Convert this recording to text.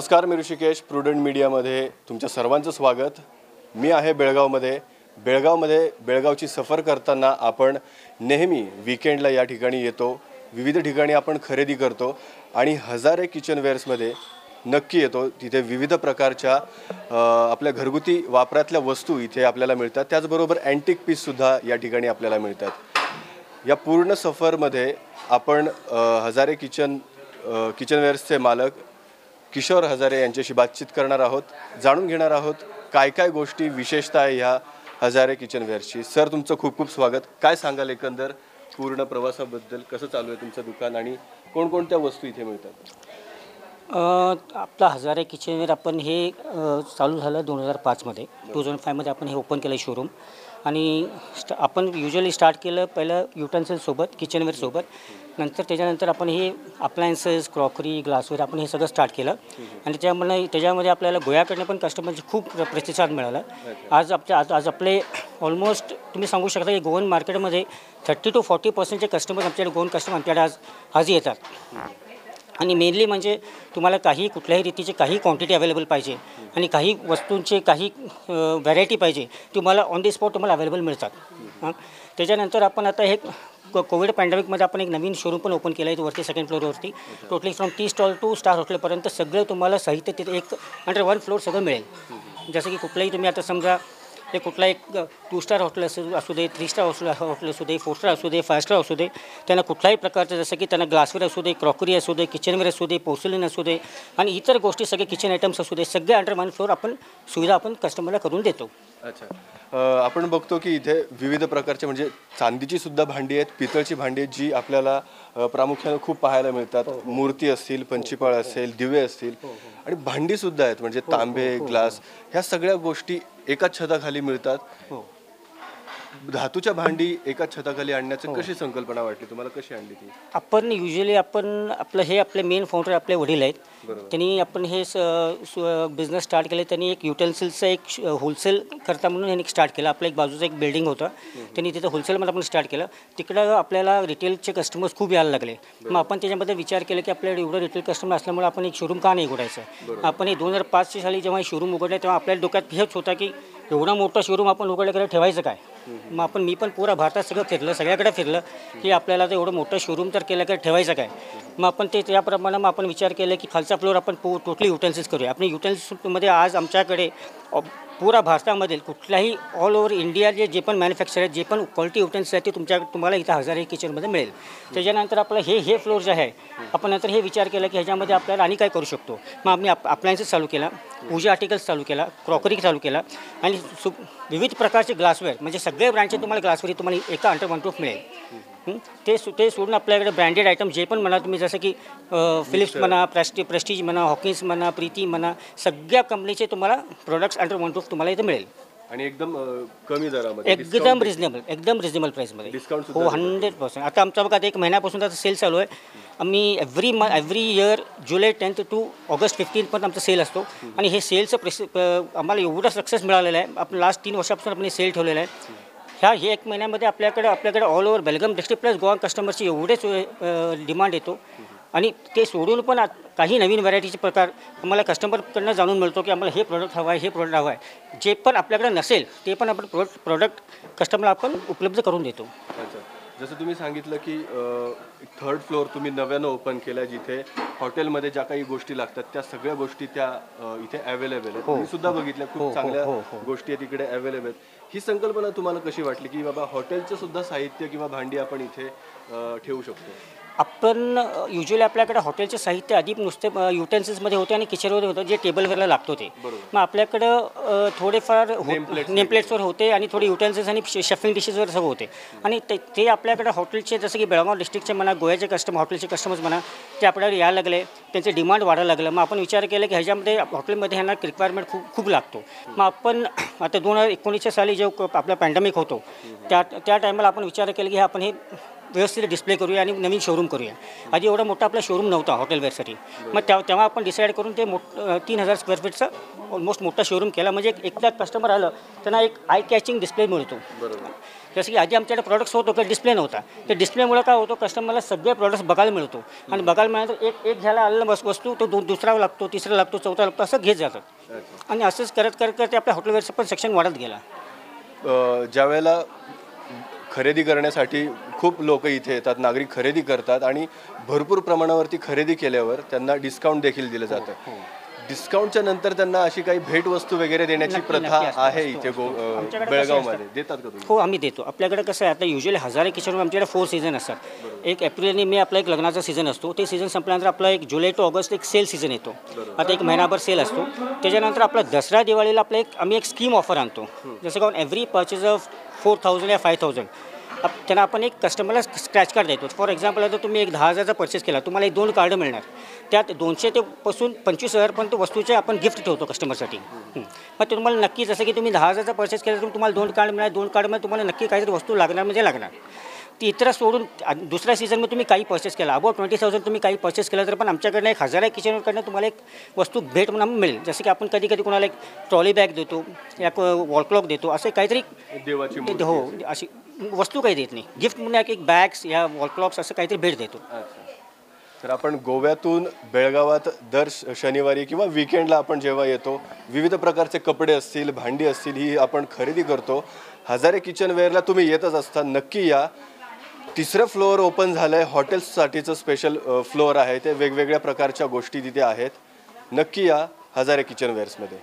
नमस्कार मी ऋषिकेश प्रुडंट मीडियामध्ये तुमच्या सर्वांचं स्वागत. मी आहे बेळगावमध्ये. बेळगावमध्ये बेळगावची सफर करताना आपण नेहमी विकेंडला या ठिकाणी येतो. विविध ठिकाणी आपण खरेदी करतो आणि हजारे किचनवेअर्समध्ये नक्की येतो. तिथे विविध प्रकारच्या आपल्या घरगुती वापरातल्या वस्तू इथे आपल्याला मिळतात. त्याचबरोबर अँटिक पीससुद्धा या ठिकाणी आपल्याला मिळतात. या पूर्ण सफरमध्ये आपण हजारे किचन किचनवेअर्सचे मालक किशोर हजारे यांच्याशी बातचीत करणार आहोत जाणून घेणार आहोत काय काय गोष्टी विशेषतः आहे ह्या हजारे किचनवेअरची सर तुमचं खूप खूप स्वागत. काय सांगाल एकंदर? पूर्ण प्रवासाबद्दल कसं चालू आहे तुमचं दुकान आणि कोणकोणत्या वस्तू इथे मिळतात? आपला हजारे किचनवेअर आपण हे चालू झालं दोन हजार पाचमध्ये टू थाउजंड फायमध्ये आपण हे ओपन केलं शोरूम आणि स्ट आपण युजली स्टार्ट केलं पहिलं युटन्सिलसोबत किचनवेअरसोबत नंतर त्याच्यानंतर आपण हे अप्लायन्सेस क्रॉकरी ग्लासवेअर आपण हे सगळं स्टार्ट केलं. आणि त्यामुळे त्याच्यामध्ये आपल्याला गोव्याकडनं पण कस्टमरचे खूप प्र- प्रतिसाद मिळाला. आज आपल्या आज आज आपले ऑलमोस्ट तुम्ही सांगू शकता की गोवन मार्केटमध्ये थर्टी टू फॉर्टी पर्सेंटचे कस्टमर आमच्याकडे गोवन कस्टमर आमच्याकडे आज आज येतात. आणि मेनली म्हणजे तुम्हाला काही कुठल्याही रीतीची काही क्वांटिटी अवेलेबल पाहिजे आणि काही वस्तूंचे काही व्हरायटी पाहिजे तुम्हाला ऑन दी स्पॉट तुम्हाला अवेलेबल मिळतात. हां? त्याच्यानंतर आपण आता हे को- कोविड पॅन्डेमिकमध्ये आपण एक नवीन शोरूम पण ओपन केलं आहे वरती. Second फ्लोअरवरती totally from tea stall to star हॉटेलपर्यंत सगळं तुम्हाला साहित्य तिथे एक अंडर वन फ्लोअर सगळं मिळेल. जसं की कुठलंही तुम्ही आता समजा हे कुठलाही एक टू स्टार हॉटेल असू असू दे थ्री स्टार असू हॉटेल असू दे फोर स्टार असू दे फाय स्टार असू दे त्यांना कुठल्याही प्रकारचं जसं की त्यांना ग्लासवेअर असू दे क्रॉकरी असू दे किचनवेअर असू दे पोसलिन असू दे आणि इतर गोष्टी सगळे किचन आयटम्स असू दे सगळे अंडर वन फ्लोअर आपण सुविधा आपण कस्टमरला करून देतो. अच्छा. आपण बघतो की इथे विविध प्रकारचे म्हणजे चांदीची सुद्धा भांडी आहेत पितळची भांडी आहेत जी आपल्याला प्रामुख्याने खूप पाहायला मिळतात. मूर्ती असतील पंचीपाळ असेल दिवे असतील आणि भांडी सुद्धा आहेत. म्हणजे तांबे ग्लास ह्या सगळ्या गोष्टी एकाच छताखाली मिळतात. हो. धातूच्या भांडी एकाच छताखाली आणण्याची कशी संकल्पना वाटली? तुम्हाला कशी आणली ती? आपण युजली आपण आपलं हे आपले मेन फाउंडर आपले वडील आहेत. त्यांनी आपण हे बिझनेस स्टार्ट केले. त्यांनी एक युटेन्सिल्सचं एक होलसेल करता म्हणून यांनी स्टार्ट केलं. आपलं एक बाजूचं एक बिल्डिंग होतं. त्यांनी तिथं होलसेलमध्ये आपण स्टार्ट केलं. तिकडं आपल्याला रिटेलचे कस्टमर्स खूप यायला लागले. मग आपण त्याच्यामध्ये विचार केला की आपल्याकडे एवढं रिटेल कस्टमर असल्यामुळे आपण एक शोरूम का नाही उघडायचं? आपण हे दोन हजार पाचशे साली जेव्हा शोरूम उघडलं तेव्हा आपल्या डोक्यात हेच होता की एवढा मोठा शोरूम आपण उघडल्याकडे ठेवायचं काय? मग आपण मी पण पुरा भारतात सगळं फिरलं सगळ्याकडे फिरलं की आपल्याला तर एवढं मोठं शोरूम तर केलं की ठेवायचं काय? मग आपण ते त्याप्रमाणे मग आपण विचार केला की खालचा फ्लोर आपण पू टोटली युटेन्सिल्स करूया. आपण युटेन्सिल्समध्ये आज आमच्याकडे पुरा भारतामधील कुठल्याही ऑल ओव्हर इंडिया जे जे पण मॅन्युफॅक्चर आहेत जे पण क्वालिटी युटेन्सिल्स आहेत ते तुमच्या तुम्हाला इथं हजारे किचनमध्ये मिळेल. त्याच्यानंतर आपलं हे हे फ्लोअर जे आहे आपण नंतर हे विचार केला की ह्याच्यामध्ये आपल्याला आणि काय करू शकतो? मग आम्ही आप अप्लायन्सेस चालू केला पूजा आर्टिकल्स चालू केला क्रॉकरी चालू केला आणि सु विविध प्रकारचे ग्लासवेअर म्हणजे सगळे ब्रँडचे तुम्हाला ग्लासवेअर तुम्हाला एका अंडर वन प्रूफ मिळेल. ते सु ते सोडून आपल्याकडे ब्रँडेड आयटम जे पण म्हणा तुम्ही जसं की फिलिप्स म्हणा प्रेस्टी प्रेस्टीज म्हणा हॉकिन्स म्हणा प्रीती म्हणा सगळ्या कंपनीचे तुम्हाला प्रोडक्ट्स अंडर वन प्रूफ तुम्हाला इथे मिळेल. आणि एकदम कमी दरामध्ये एकदम रिजनेबल एकदम रिजनेबल प्राईसमध्ये सुद्धा हो हंड्रेड पर्सेंट आता आमचा बघा आता एक महिन्यापासून आता सेल चालू आहे. आम्ही every month every year July tenth to August फिफ्टीनपर्यंत आमचा सेल असतो. आणि हे सेलचं प्रेस आम्हाला एवढं सक्सेस मिळालेलं आहे. आपण लास्ट तीन वर्षापासून आपण हे सेल ठेवलेलं आहे. ह्या हे एक महिन्यामध्ये आपल्याकडे आपल्याकडे all over Belgaum district plus Goa कस्टमरची एवढेच डिमांड येतो. आणि ते सोडून पण काही नवीन व्हरायटीचे प्रकार आम्हाला कस्टमरकडनं जाणून मिळतो की आम्हाला हे प्रोडक्ट हवं आहे हे प्रोडक्ट हवं आहे. जे पण आपल्याकडे नसेल ते पण आपण प्रोडक्ट प्रोडक्ट कस्टमरला आपण उपलब्ध करून देतो. अच्छा. जसं तुम्ही सांगितलं की थर्ड फ्लोअर तुम्ही नव्यानं ओपन केलं जिथे हॉटेलमध्ये ज्या काही गोष्टी लागतात त्या सगळ्या गोष्टी त्या इथे अवेलेबल आहेत. मी सुद्धा बघितल्या हो, खूप हो, चांगल्या हो, हो. गोष्टी आहेत इकडे अवेलेबल आहेत. ही संकल्पना तुम्हाला कशी वाटली की बाबा हॉटेलचं सुद्धा साहित्य किंवा भांडी आपण इथे ठेवू शकतो? आपण युजली आपल्याकडे हॉटेलचे साहित्य आधी नुसते युटेन्सिल्समध्ये होते आणि किचनमध्ये होतं जे टेबलवरला लागतो ते. बरोबर. मग आपल्याकडं थोडेफार नेमप्लेट्सवर होते आणि थोडे युटेन्सिल्स आणि शेफिंग डिशेसवर सगळं होते. आणि ते ते आपल्याकडे हॉटेलचे जसं की बेळगाव डिस्ट्रिक्टचे म्हणा गोव्याचे कस्टमर हॉटेलचे कस्टमर्स म्हणा ते आपल्याकडे यायला लागले त्यांचे डिमांड वाढायला लागलं. मग आपण विचार केला की ह्याच्यामध्ये हॉटेलमध्ये ह्यांना रिक्वायरमेंट खूप खूप लागतो. मग आपण आता दोन हजार एकोणीसच्या साली जो आपला पॅन्डेमिक होतो त्या त्या टायमाला आपण विचार केला की हे आपण हे व्यवस्थित डिस्प्ले करूया आणि नवीन शोरूम करूया. आधी एवढा मोठा आपला शोरूम नव्हता हॉटेलवेअरसाठी मग त्या तेव्हा आपण डिसाईड करून ते मोठ तीन हजार स्क्वेअर फीटचा ऑलमोस्ट मोठा शोरूम केला. म्हणजे एक- एकदा कस्टमर आलं त्यांना एक आय कॅचिंग डिस्प्ले मिळतो. जसं की आधी आमच्याकडे प्रॉडक्ट्स होतो की डिस्प्ले नव्हता. ते डिस्प्लेमुळे काय होतो कस्टमरला सगळे प्रॉडक्ट्स बघायला मिळतो. आणि बघायला मिळालं एक एक घ्यायला आलेला बस वस्तू तो दु दुसरा लागतो तिसरा लागतो चौथा लागतो असं घेत जातात आणि असंच करत करत करत ते आपल्या हॉटेलवेअरचं पण सेक्शन वाढत गेला. ज्यावेळेला खरेदी करण्यासाठी खूप लोक इथे येतात नागरिक खरेदी करतात आणि भरपूर प्रमाणावरती खरेदी केल्यावर त्यांना डिस्काउंट देखील दिलं जातं. डिस्काउंटच्या नंतर त्यांना अशी काही भेटवस्तू वगैरे देण्याची प्रथा. आहे इथे बेळगावमध्ये. देतात का तुम्ही? हो आम्ही देतो. आपल्याकडे कसं आहे आता युजली हजारे किचन आमच्याकडे फोर सीझन असतात. एक एप्रिल आणि मे आपला एक लग्नाचा सीझन असतो. ते सीझन संपल्यानंतर आपला एक जुलै टू ऑगस्ट एक सेल सीझन येतो. आता एक महिनाभर सेल असतो. त्याच्यानंतर आपला दसरा दिवाळीला आपला एक आम्ही एक स्कीम ऑफर आणतो. जसं का every purchase of four thousand या फाय थाउजंड आप त्यांना आपण एक कस्टमरला स्क्रॅच कार्ड देतो. फॉर एक्झाम्पल आता तुम्ही एक दहा हजारचा परचेस केला तुम्हाला एक दोन कार्ड मिळणार. त्यात दोनशे ते पासून पंचवीस हजारपर्यंत वस्तूचे आपण गिफ्ट ठेवतो कस्टमरसाठी. मग ते तुम्हाला नक्की जसं की तुम्ही दहा हजारचा परचेस केला तर तुम्हाला दोन कार्ड मिळणार. दोन कार्डमध्ये तुम्हाला नक्की काहीतरी वस्तू लागणार म्हणजे लागणार. ती इतर सोडून दुसऱ्या सीझनमध्ये तुम्ही काही परचेस केला. अबाउट ट्वेंटी थाउजंड तुम्ही काही परचेस केलं तर पण आमच्याकडनं एक हजार किचनकडनं तुम्हाला एक वस्तू भेट म्हणून मिळेल. जसं की आपण कधी कधी कोणाला एक ट्रॉली बॅग देतो या वॉल क्लॉक देतो असं काहीतरी देवाची हो अशी वस्तू काही देत नाही. गिफ्ट म्हणून एक बॅग्स या वॉल क्लॉक्स असं काहीतरी भेट देतो. तर आपण गोव्यातून बेळगावात दर श- शनिवारी किंवा विकेंडला आपण जेव्हा येतो विविध प्रकारचे कपडे असतील भांडी असतील ही आपण खरेदी करतो. हजारे किचनवेअरला तुम्ही येतच असता नक्की या. तिसरं फ्लोअर ओपन झालं आहे हॉटेल्ससाठीचं स्पेशल फ्लोअर आहे. ते वेगवेगळ्या प्रकारच्या गोष्टी तिथे आहेत. नक्की या हजारे किचनवेअर्समध्ये